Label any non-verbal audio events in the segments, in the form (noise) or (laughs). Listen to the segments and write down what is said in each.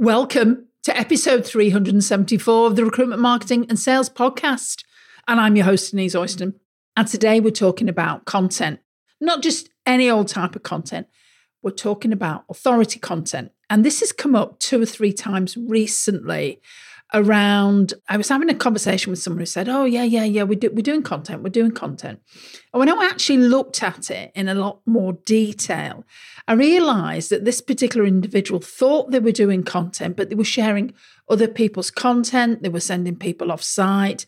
Welcome to episode 374 of the Recruitment Marketing and Sales Podcast. And I'm your host, Denise Oyston. And today we're talking about content, not just any old type of content. We're talking about authority content. And this has come up two or three times recently around I was having a conversation with someone who said, "Oh yeah, yeah, yeah, we do, we're doing content, we're doing content." And when I actually looked at it in a lot more detail, I realized that this particular individual thought they were doing content, but they were sharing other people's content, they were sending people off site.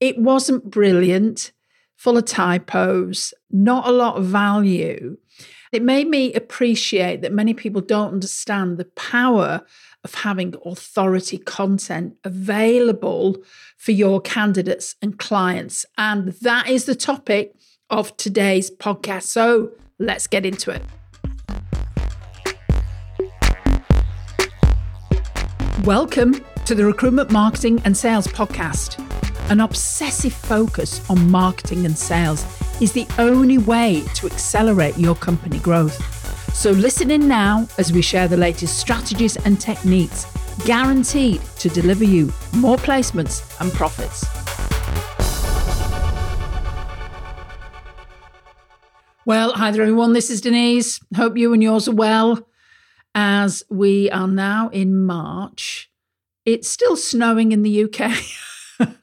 It wasn't brilliant, full of typos, not a lot of value. It made me appreciate that many people don't understand the power of having authority content available for your candidates and clients. And that is the topic of today's podcast. So let's get into it. Welcome to the Recruitment Marketing and Sales Podcast. An obsessive focus on marketing and sales is the only way to accelerate your company growth. So listen in now as we share the latest strategies and techniques guaranteed to deliver you more placements and profits. Well, hi there, everyone. This is Denise. Hope you and yours are well. As we are now in March, it's still snowing in the UK. (laughs)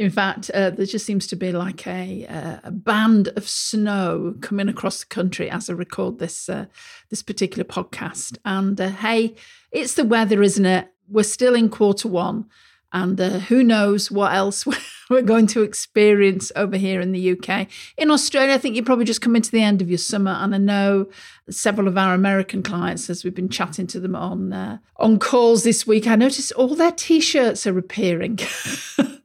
In fact, uh, there just seems to be like a, uh, a, band of snow coming across the country as I record this uh, this particular podcast. And uh, hey, it's the weather, isn't it? We're still in quarter one, and uh, who knows what else (laughs) we're going to experience over here in the UK. In Australia, I think you're probably just coming to the end of your summer, and I know several of our American clients, as we've been chatting to them on on calls this week, I noticed all their t-shirts are appearing. (laughs)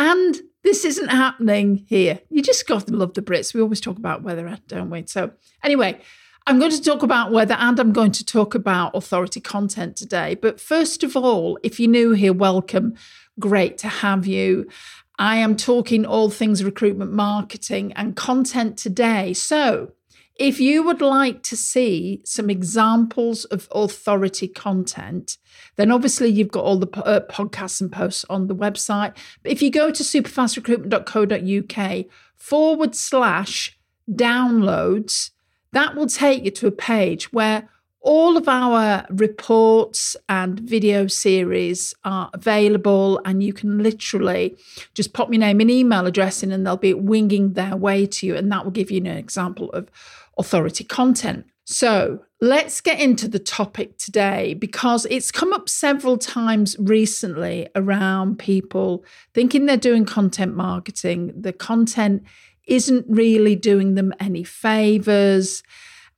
And this isn't happening here. You just got to love the Brits. We always talk about weather, don't we? So, anyway, I'm going to talk about weather and I'm going to talk about authority content today. But first of all, if you're new here, welcome. Great to have you. I am talking all things recruitment marketing and content today. So, if you would like to see some examples of authority content, then obviously you've got all the uh, podcasts and posts on the website. But if you go to superfastrecruitment.co.uk forward slash downloads, that will take you to a page where all of our reports and video series are available, and you can literally just pop your name and email address in, and they'll be winging their way to you. And that will give you an example of authority content. So let's get into the topic today because it's come up several times recently around people thinking they're doing content marketing. The content isn't really doing them any favors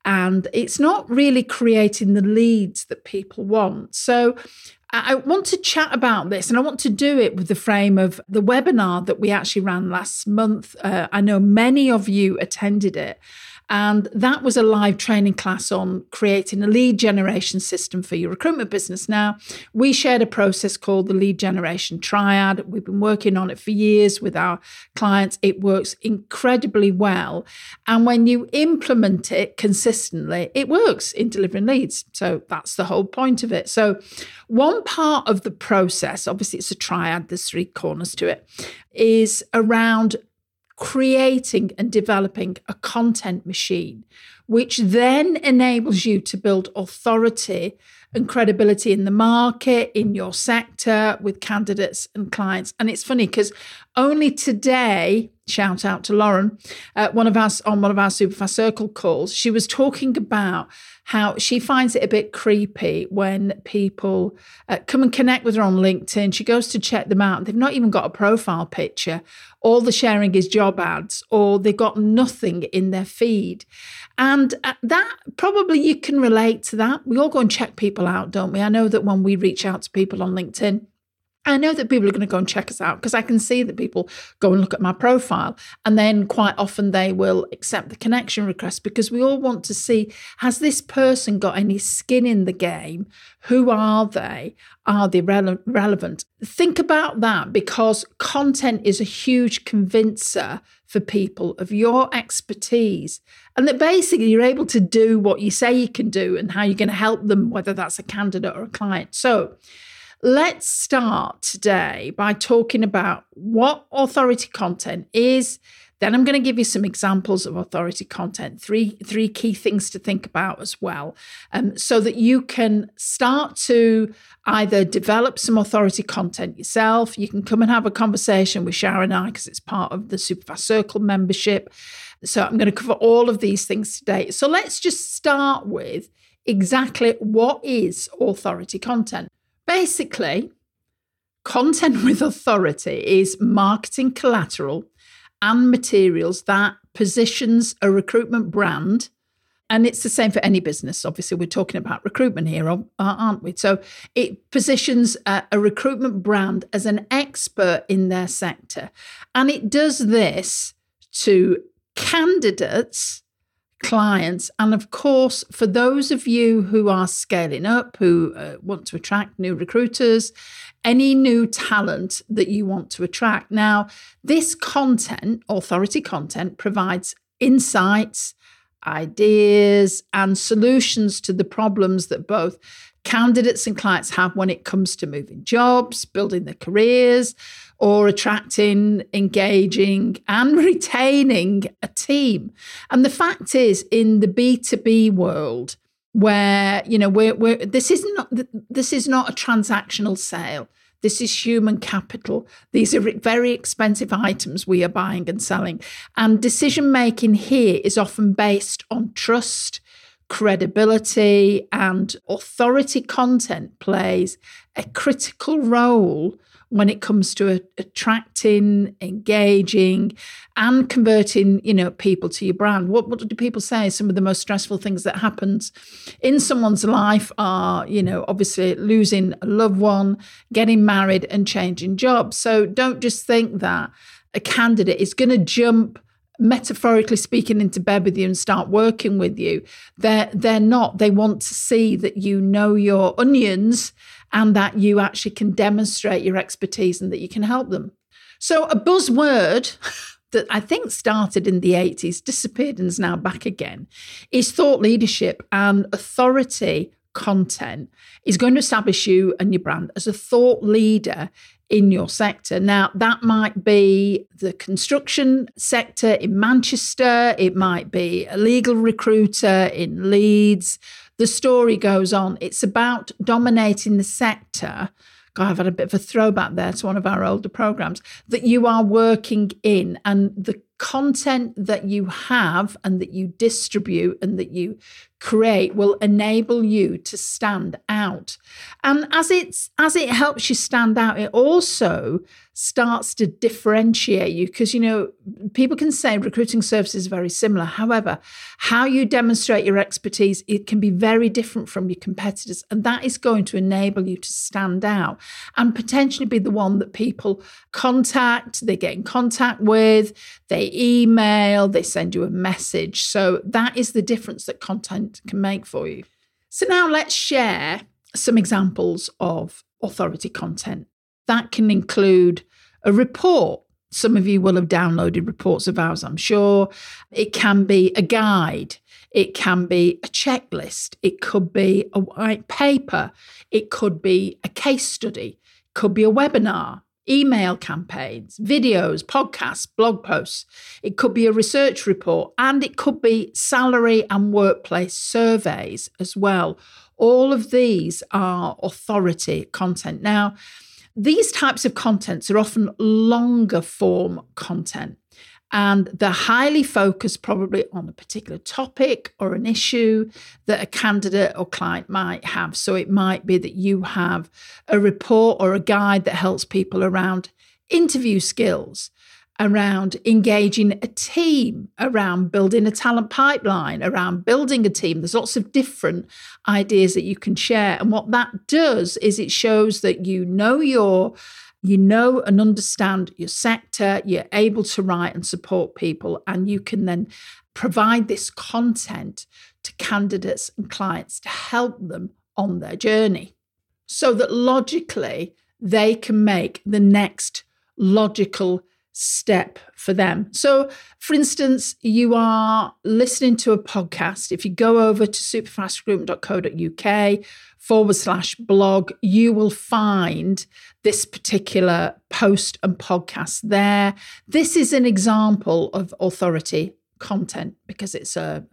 and it's not really creating the leads that people want. So I want to chat about this and I want to do it with the frame of the webinar that we actually ran last month. Uh, I know many of you attended it. And that was a live training class on creating a lead generation system for your recruitment business. Now, we shared a process called the lead generation triad. We've been working on it for years with our clients. It works incredibly well. And when you implement it consistently, it works in delivering leads. So that's the whole point of it. So, one part of the process, obviously, it's a triad, there's three corners to it, is around creating and developing a content machine, which then enables you to build authority and credibility in the market, in your sector, with candidates and clients. And it's funny because only today, shout out to Lauren, uh, one of us on one of our Superfast Circle calls, she was talking about how she finds it a bit creepy when people uh, come and connect with her on LinkedIn. She goes to check them out. They've not even got a profile picture. All the sharing is job ads, or they've got nothing in their feed. And uh, that probably you can relate to that. We all go and check people out, don't we? I know that when we reach out to people on LinkedIn, I know that people are going to go and check us out because I can see that people go and look at my profile. And then quite often they will accept the connection request because we all want to see has this person got any skin in the game? Who are they? Are they rele- relevant? Think about that because content is a huge convincer for people of your expertise and that basically you're able to do what you say you can do and how you're going to help them, whether that's a candidate or a client. So, Let's start today by talking about what authority content is. Then I'm going to give you some examples of authority content, three, three key things to think about as well, um, so that you can start to either develop some authority content yourself. You can come and have a conversation with Sharon and I because it's part of the Superfast Circle membership. So I'm going to cover all of these things today. So let's just start with exactly what is authority content. Basically, content with authority is marketing collateral and materials that positions a recruitment brand. And it's the same for any business. Obviously, we're talking about recruitment here, aren't we? So it positions a, a recruitment brand as an expert in their sector. And it does this to candidates clients. And of course, for those of you who are scaling up, who uh, want to attract new recruiters, any new talent that you want to attract. Now, this content, authority content, provides insights, ideas, and solutions to the problems that both candidates and clients have when it comes to moving jobs, building their careers, or attracting, engaging, and (laughs) retaining a team. And the fact is, in the B2B world, where you know we're, we're this is not this is not a transactional sale. This is human capital. These are very expensive items we are buying and selling. And decision making here is often based on trust credibility and authority content plays a critical role when it comes to attracting, engaging, and converting, you know, people to your brand. What, what do people say? Some of the most stressful things that happens in someone's life are, you know, obviously losing a loved one, getting married, and changing jobs. So don't just think that a candidate is going to jump metaphorically speaking into bed with you and start working with you they're they're not. They want to see that you know your onions and that you actually can demonstrate your expertise and that you can help them. So a buzzword (laughs) that I think started in the 80s, disappeared and is now back again, is thought leadership and authority content. Is going to establish you and your brand as a thought leader in your sector. Now, that might be the construction sector in Manchester, it might be a legal recruiter in Leeds. The story goes on. It's about dominating the sector. God, I've had a bit of a throwback there to one of our older programs that you are working in, and the content that you have and that you distribute and that you create will enable you to stand out. And as it's as it helps you stand out it also starts to differentiate you because you know people can say recruiting services very similar. However how you demonstrate your expertise it can be very different from your competitors and that is going to enable you to stand out and potentially be the one that people contact they get in contact with they email they send you a message. So that is the difference that content can make for you. So, now let's share some examples of authority content. That can include a report. Some of you will have downloaded reports of ours, I'm sure. It can be a guide. It can be a checklist. It could be a white paper. It could be a case study. It could be a webinar email campaigns, videos, podcasts, blog posts. It could be a research report and it could be salary and workplace surveys as well. All of these are authority content. Now, these types of contents are often longer form content and they're highly focused probably on a particular topic or an issue that a candidate or client might have. So it might be that you have a report or a guide that helps people around interview skills. around engaging a team, around building a talent pipeline, around building a team. There's lots of different ideas that you can share. And what that does is it shows that you know your you know and understand your sector, you're able to write and support people, and you can then provide this content to candidates and clients to help them on their journey so that logically they can make the next logical step for them. So, for instance, you are listening to a podcast. If you go over to superfastrecruitment.co.uk forward slash blog, you will find this particular post and podcast there. This is an example of authority content because it's a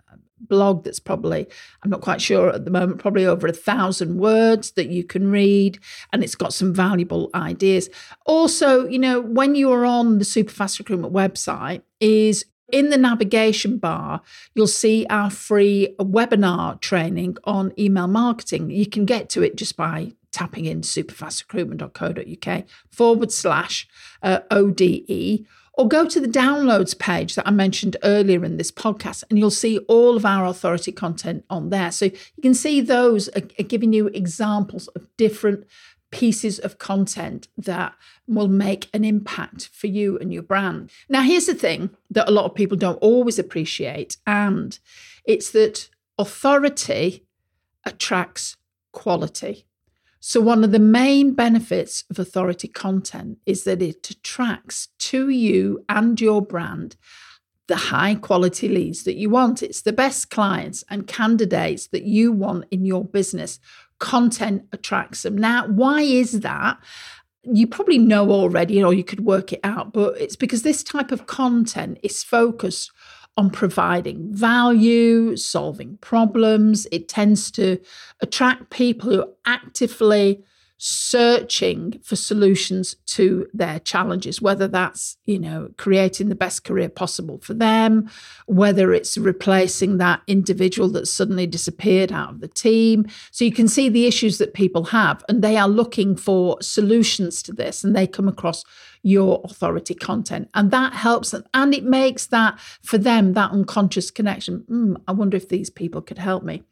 blog that's probably, I'm not quite sure at the moment, probably over a thousand words that you can read, and it's got some valuable ideas. Also, you know, when you are on the Superfast Recruitment website, is in the navigation bar, you'll see our free webinar training on email marketing. You can get to it just by tapping in superfastrecruitment.co.uk forward slash uh, ODE or go to the downloads page that I mentioned earlier in this podcast, and you'll see all of our authority content on there. So you can see those are, are giving you examples of different pieces of content that will make an impact for you and your brand. Now, here's the thing that a lot of people don't always appreciate, and it's that authority attracts quality. So, one of the main benefits of authority content is that it attracts to you and your brand the high quality leads that you want. It's the best clients and candidates that you want in your business. Content attracts them. Now, why is that? You probably know already, or you could work it out, but it's because this type of content is focused on providing value, solving problems. It tends to attract people who are actively searching for solutions to their challenges, whether that's, you know, creating the best career possible for them, whether it's replacing that individual that suddenly disappeared out of the team. So you can see the issues that people have, and they are looking for solutions to this, and they come across your authority content. And that helps them. And it makes that for them, that unconscious connection. Mm, I wonder if these people could help me.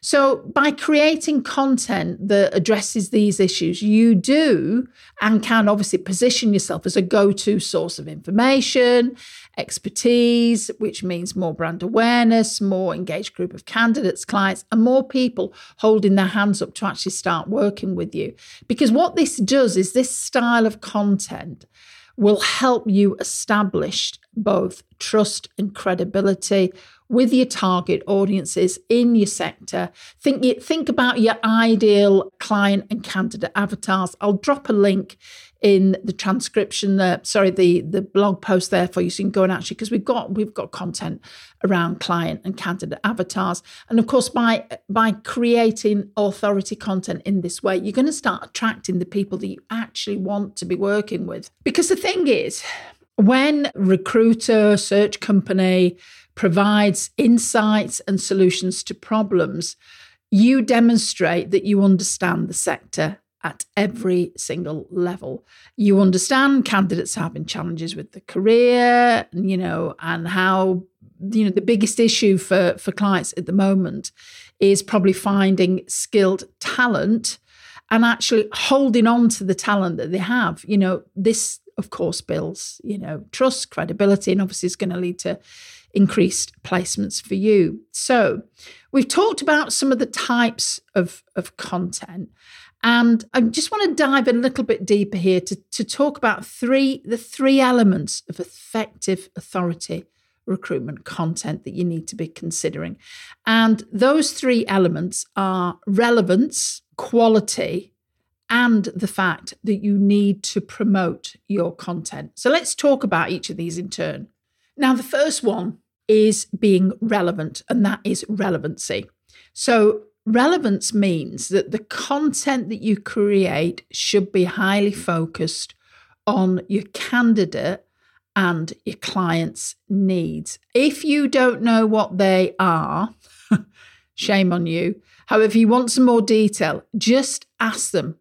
So by creating content that addresses these issues, you do and can obviously position yourself as a go to source of information expertise, which means more brand awareness, more engaged group of candidates, clients, and more people holding their hands up to actually start working with you. Because what this does is this style of content will help you establish both trust and credibility with your target audiences in your sector. Think think about your ideal client and candidate avatars. I'll drop a link in the transcription there sorry the the blog post there for you so you can go and actually because we've got we've got content around client and candidate avatars and of course by by creating authority content in this way you're going to start attracting the people that you actually want to be working with because the thing is when recruiter search company provides insights and solutions to problems you demonstrate that you understand the sector at every single level. You understand candidates having challenges with the career, you know, and how you know the biggest issue for for clients at the moment is probably finding skilled talent and actually holding on to the talent that they have. You know, this of course builds, you know, trust, credibility, and obviously is going to lead to increased placements for you. So, we've talked about some of the types of, of content. And I just want to dive a little bit deeper here to, to talk about three the three elements of effective authority recruitment content that you need to be considering. And those three elements are relevance, quality, and the fact that you need to promote your content. So let's talk about each of these in turn. Now, the first one is being relevant, and that is relevancy. So, Relevance means that the content that you create should be highly focused on your candidate and your client's needs. If you don't know what they are, (laughs) shame on you. However, if you want some more detail, just ask them.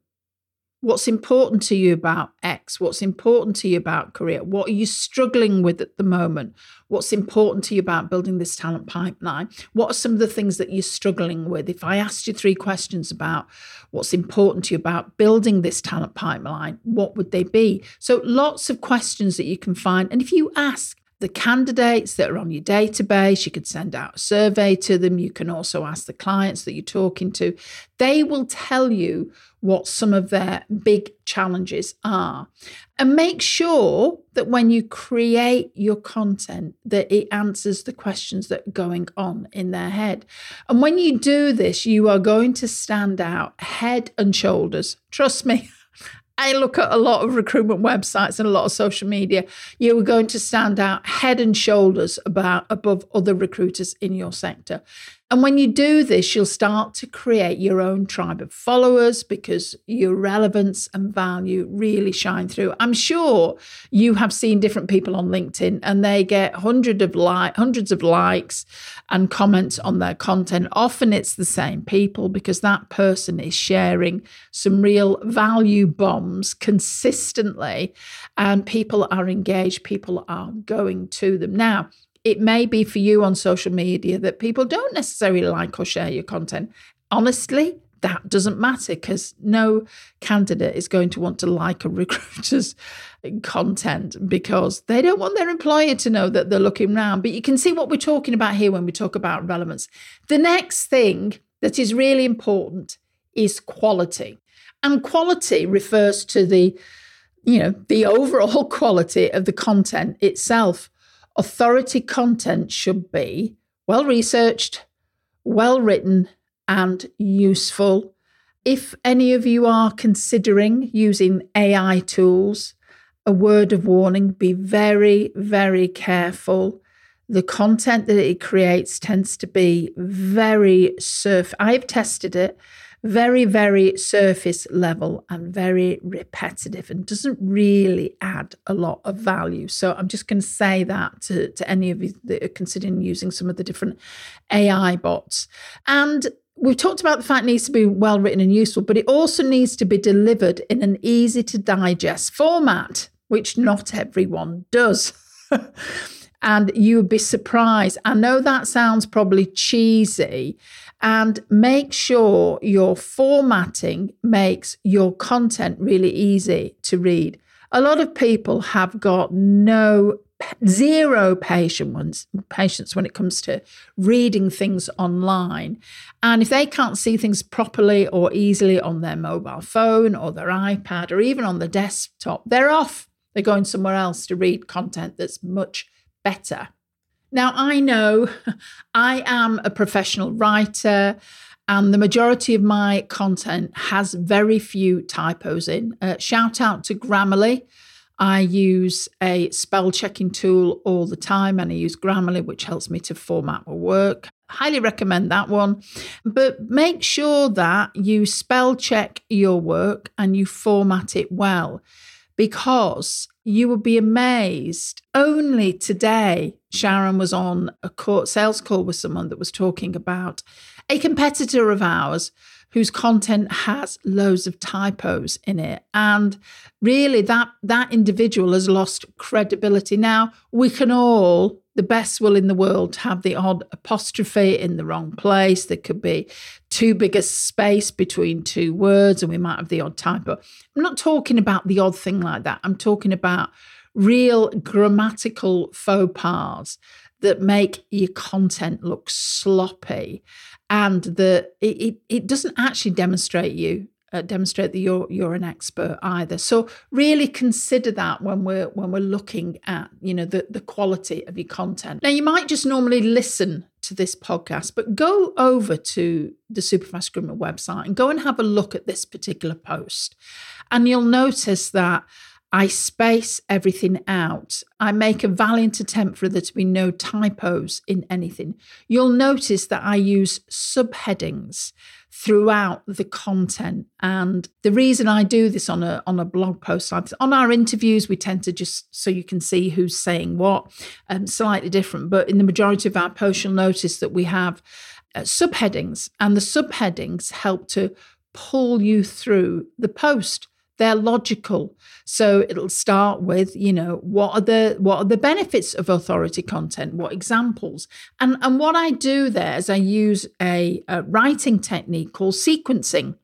What's important to you about X? What's important to you about career? What are you struggling with at the moment? What's important to you about building this talent pipeline? What are some of the things that you're struggling with? If I asked you three questions about what's important to you about building this talent pipeline, what would they be? So, lots of questions that you can find. And if you ask, the candidates that are on your database. You could send out a survey to them. You can also ask the clients that you're talking to. They will tell you what some of their big challenges are. And make sure that when you create your content that it answers the questions that are going on in their head. And when you do this, you are going to stand out head and shoulders. Trust me. (laughs) I look at a lot of recruitment websites and a lot of social media, you are going to stand out head and shoulders about above other recruiters in your sector. And when you do this, you'll start to create your own tribe of followers because your relevance and value really shine through. I'm sure you have seen different people on LinkedIn and they get hundreds of like hundreds of likes and comments on their content. Often it's the same people because that person is sharing some real value bombs consistently and people are engaged, people are going to them. Now, it may be for you on social media that people don't necessarily like or share your content. Honestly, that doesn't matter because no candidate is going to want to like a (laughs) recruiter's content because they don't want their employer to know that they're looking around. But you can see what we're talking about here when we talk about relevance. The next thing that is really important is quality. And quality refers to the you know the (laughs) overall quality of the content itself Authority content should be well researched, well written, and useful. If any of you are considering using AI tools, a word of warning be very, very careful. The content that it creates tends to be very surf. I've tested it very, very surface level and very repetitive and doesn't really add a lot of value. So I'm just going to say that to, to any of you that are considering using some of the different AI bots. And we've talked about the fact it needs to be well written and useful, but it also needs to be delivered in an easy to digest format, which not everyone does. (laughs) and you would be surprised. I know that sounds probably cheesy, and make sure your formatting makes your content really easy to read. A lot of people have got no zero patience patience when it comes to reading things online. And if they can't see things properly or easily on their mobile phone or their iPad or even on the desktop they're off. They're going somewhere else to read content that's much better now, I know (laughs) I am a professional writer, and the majority of my content has very few typos in. Uh, shout out to Grammarly. I use a spell checking tool all the time, and I use Grammarly, which helps me to format my work. Highly recommend that one. But make sure that you spell check your work and you format it well because you would be amazed. Only today, mm. Sharon was on a court sales call with someone that was talking about a competitor of ours whose content has loads of typos in it. And really that that individual has lost credibility. Now we can all the best will in the world have the odd apostrophe in the wrong place. There could be too big a space between two words and we might have the odd typo i'm not talking about the odd thing like that. I'm talking about real grammatical faux pas that make your content look sloppy and that it, it, it doesn't actually demonstrate you uh, demonstrate that you're you're an expert either. So really consider that when we're when we're looking at you know the the quality of your content. Now you might just normally listen to this podcast, but go over to the Superfast Recruitment website and go and have a look at this particular post, and you'll notice that I space everything out. I make a valiant attempt for there to be no typos in anything. You'll notice that I use subheadings throughout the content. And the reason I do this on a on a blog post like this, on our interviews, we tend to just so you can see who's saying what, um, slightly different. But in the majority of our posts, you'll notice that we have uh, subheadings, and the subheadings help to pull you through the post they're logical. So it'll start with, you know, what are the what are the benefits of authority content? What examples? And and what I do there is I use a, a writing technique called sequencing.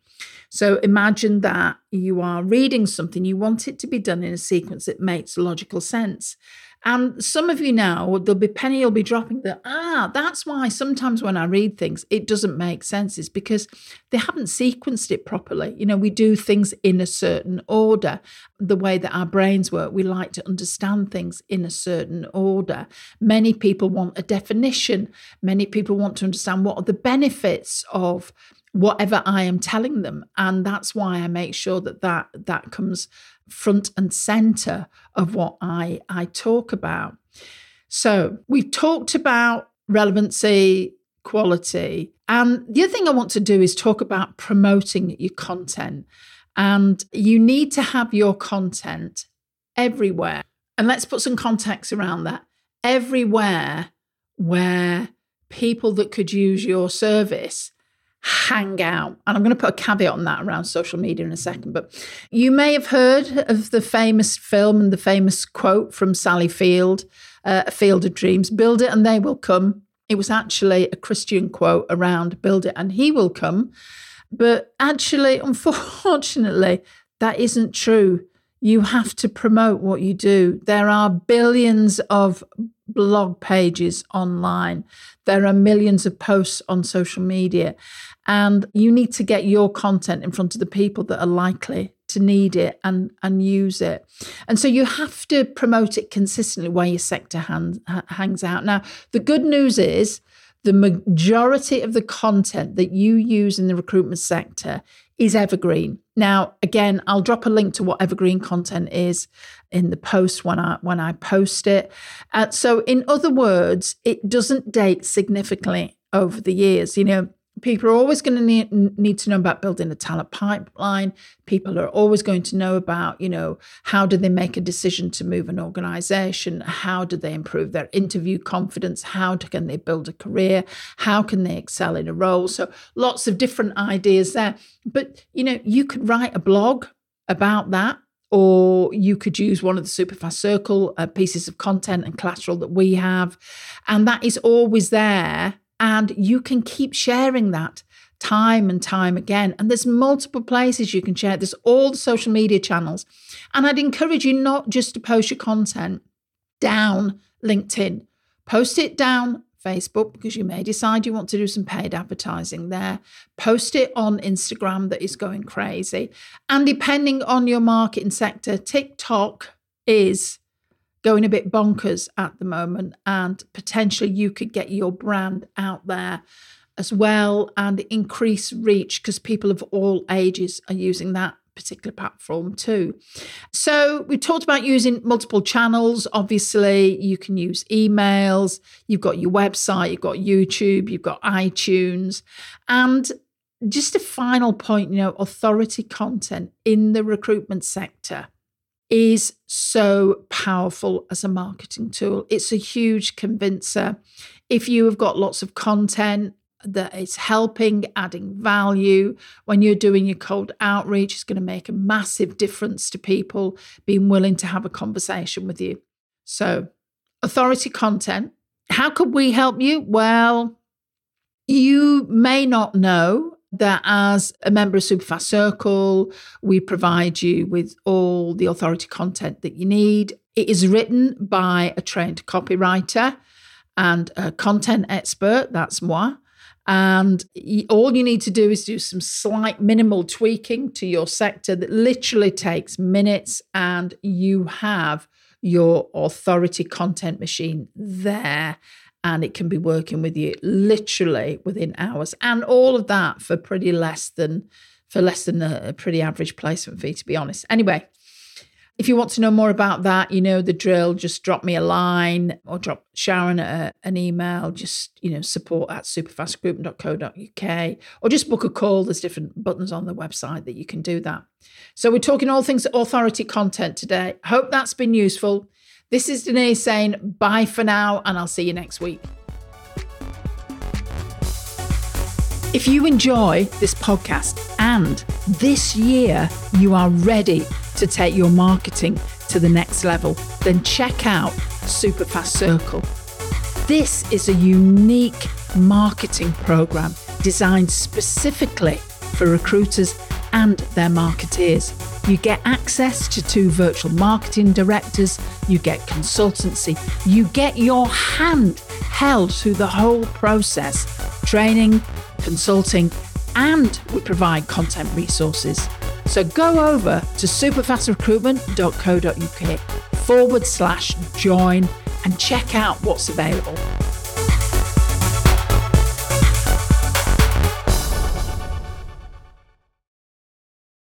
So imagine that you are reading something, you want it to be done in a sequence that makes logical sense. And some of you now, there'll be penny will be dropping that, ah, that's why sometimes when I read things, it doesn't make sense, is because they haven't sequenced it properly. You know, we do things in a certain order. The way that our brains work, we like to understand things in a certain order. Many people want a definition, many people want to understand what are the benefits of whatever I am telling them. And that's why I make sure that that, that comes front and center of what I, I talk about. So we've talked about relevancy, quality. And the other thing I want to do is talk about promoting your content. And you need to have your content everywhere. And let's put some context around that. Everywhere where people that could use your service hang out. And I'm going to put a caveat on that around social media in a second. But you may have heard of the famous film and the famous quote from Sally Field, uh, A Field of Dreams Build it and they will come. It was actually a Christian quote around build it and he will come. But actually, (laughs) unfortunately, that isn't true. You have to promote what you do. There are billions of blog pages online. There are millions of posts on social media. And you need to get your content in front of the people that are likely to need it and, and use it. And so you have to promote it consistently where your sector hand, hangs out. Now, the good news is the majority of the content that you use in the recruitment sector is evergreen. Now, again, I'll drop a link to what evergreen content is in the post when I when I post it. Uh, so, in other words, it doesn't date significantly over the years. You know, people are always going to need, need to know about building a talent pipeline. People are always going to know about you know how do they make a decision to move an organization? How do they improve their interview confidence? How can they build a career? How can they excel in a role? So lots of different ideas there. But you know you could write a blog about that or you could use one of the superfast circle uh, pieces of content and collateral that we have and that is always there and you can keep sharing that time and time again. And there's multiple places you can share. There's all the social media channels. And I'd encourage you not just to post your content down LinkedIn, post it down Facebook because you may decide you want to do some paid advertising there. Post it on Instagram that is going crazy. And depending on your marketing sector, TikTok is going a bit bonkers at the moment, and potentially you could get your brand out there as well and increase reach because people of all ages are using that particular platform too. So we talked about using multiple channels. Obviously, you can use emails, you've got your website, you've got YouTube, you've got iTunes. And just a final point, you know, authority content in the recruitment sector is so powerful as a marketing tool. It's a huge convincer. If you have got lots of content that is helping, adding value, when you're doing your cold outreach, it's going to make a massive difference to people being willing to have a conversation with you. So, authority content. How could we help you? Well, you may not know that as a member of Superfast Circle, we provide you with all the authority content that you need. It is written by a trained copywriter and a content expert, that's moi. And all you need to do is do some slight minimal tweaking to your sector that literally takes minutes, and you have your authority content machine there and it can be working with you literally within hours. And all of that for pretty less than for less than a, pretty average placement fee to be honest. Anyway if you want to know more about that you know the drill just drop me a line or drop sharon a, an email. Just you know support at superfastrecruitment.co.uk or just book a call. There's different buttons on the website that you can do that. So we're talking all things authority content today. Hope that's been useful this is Denise saying bye for now, and I'll see you next week. If you enjoy this podcast and this year you are ready to take your marketing to the next level, then check out Superfast Circle. This is a unique marketing program designed specifically for recruiters and their marketeers. You get access to two virtual marketing directors, you get consultancy, you get your hand held through the whole process training, consulting, and we provide content resources. So go over to superfastrecruitment.co.uk forward slash join and check out what's available.